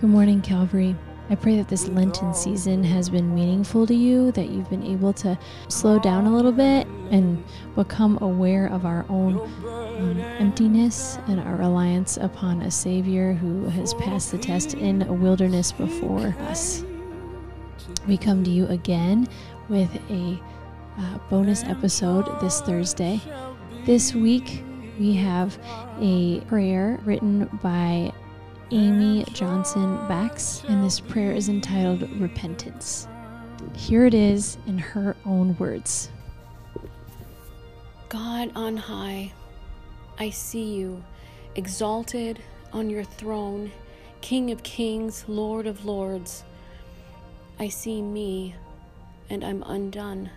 Good morning, Calvary. I pray that this Lenten season has been meaningful to you, that you've been able to slow down a little bit and become aware of our own um, emptiness and our reliance upon a Savior who has passed the test in a wilderness before us. We come to you again with a uh, bonus episode this Thursday. This week, we have a prayer written by Amy Johnson Bax, and this prayer is entitled Repentance. Here it is in her own words God on high, I see you, exalted on your throne, King of kings, Lord of lords. I see me, and I'm undone.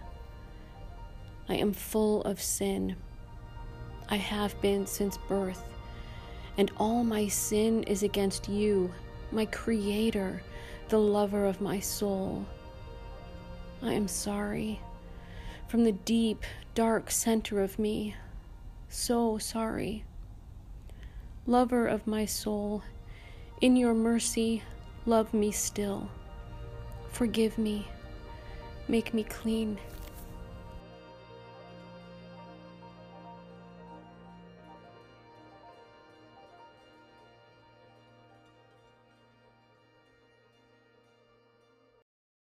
I am full of sin. I have been since birth and all my sin is against you, my Creator, the lover of my soul. I am sorry. From the deep, dark center of me, so sorry. Lover of my soul, in your mercy, love me still. Forgive me. Make me clean